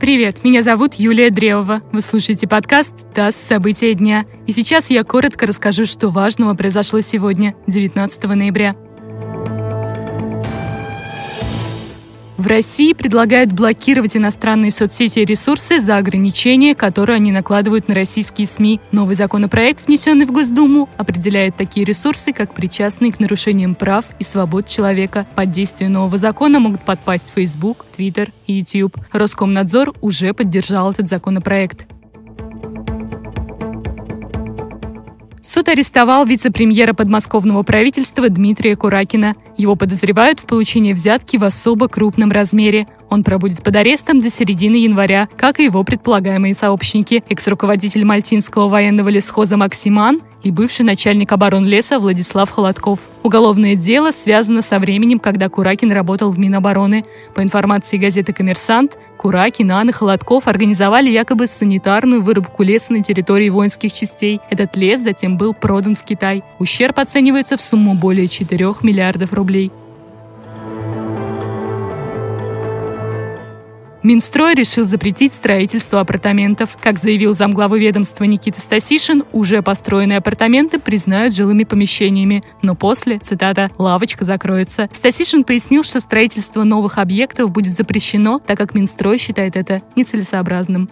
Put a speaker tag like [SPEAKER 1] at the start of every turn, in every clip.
[SPEAKER 1] Привет, меня зовут Юлия Древова. Вы слушаете подкаст «ТАСС. События дня». И сейчас я коротко расскажу, что важного произошло сегодня, 19 ноября. В России предлагают блокировать иностранные соцсети и ресурсы за ограничения, которые они накладывают на российские СМИ. Новый законопроект, внесенный в Госдуму, определяет такие ресурсы, как причастные к нарушениям прав и свобод человека. Под действие нового закона могут подпасть Facebook, Twitter и YouTube. Роскомнадзор уже поддержал этот законопроект. Суд арестовал вице-премьера подмосковного правительства Дмитрия Куракина. Его подозревают в получении взятки в особо крупном размере. Он пробудет под арестом до середины января, как и его предполагаемые сообщники. Экс-руководитель Мальтинского военного лесхоза Максиман и бывший начальник оборонлеса Владислав Холодков. Уголовное дело связано со временем, когда Куракин работал в Минобороны. По информации газеты «Коммерсант», Куракин, Анна Холодков организовали якобы санитарную вырубку леса на территории воинских частей. Этот лес затем был продан в Китай. Ущерб оценивается в сумму более 4 миллиардов рублей. Минстрой решил запретить строительство апартаментов. Как заявил замглавы ведомства Никита Стасишин, уже построенные апартаменты признают жилыми помещениями, но после, цитата, «лавочка закроется». Стасишин пояснил, что строительство новых объектов будет запрещено, так как Минстрой считает это нецелесообразным.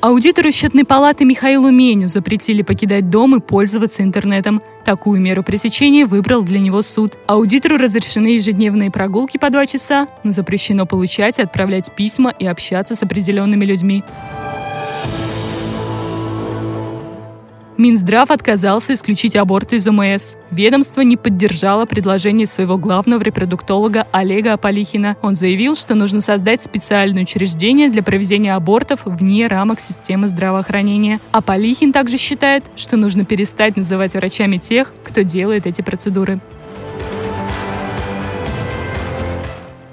[SPEAKER 1] Аудитору счетной палаты Михаилу Меню запретили покидать дом и пользоваться интернетом. Такую меру пресечения выбрал для него суд. Аудитору разрешены ежедневные прогулки по два часа, но запрещено получать и отправлять письма и общаться с определенными людьми. Минздрав отказался исключить аборты из ОМС. Ведомство не поддержало предложение своего главного репродуктолога Олега Аполихина. Он заявил, что нужно создать специальное учреждение для проведения абортов вне рамок системы здравоохранения. Аполихин также считает, что нужно перестать называть врачами тех, кто делает эти процедуры.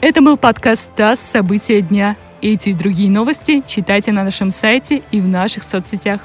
[SPEAKER 1] Это был подкаст «ТАСС. События дня». Эти и другие новости читайте на нашем сайте и в наших соцсетях.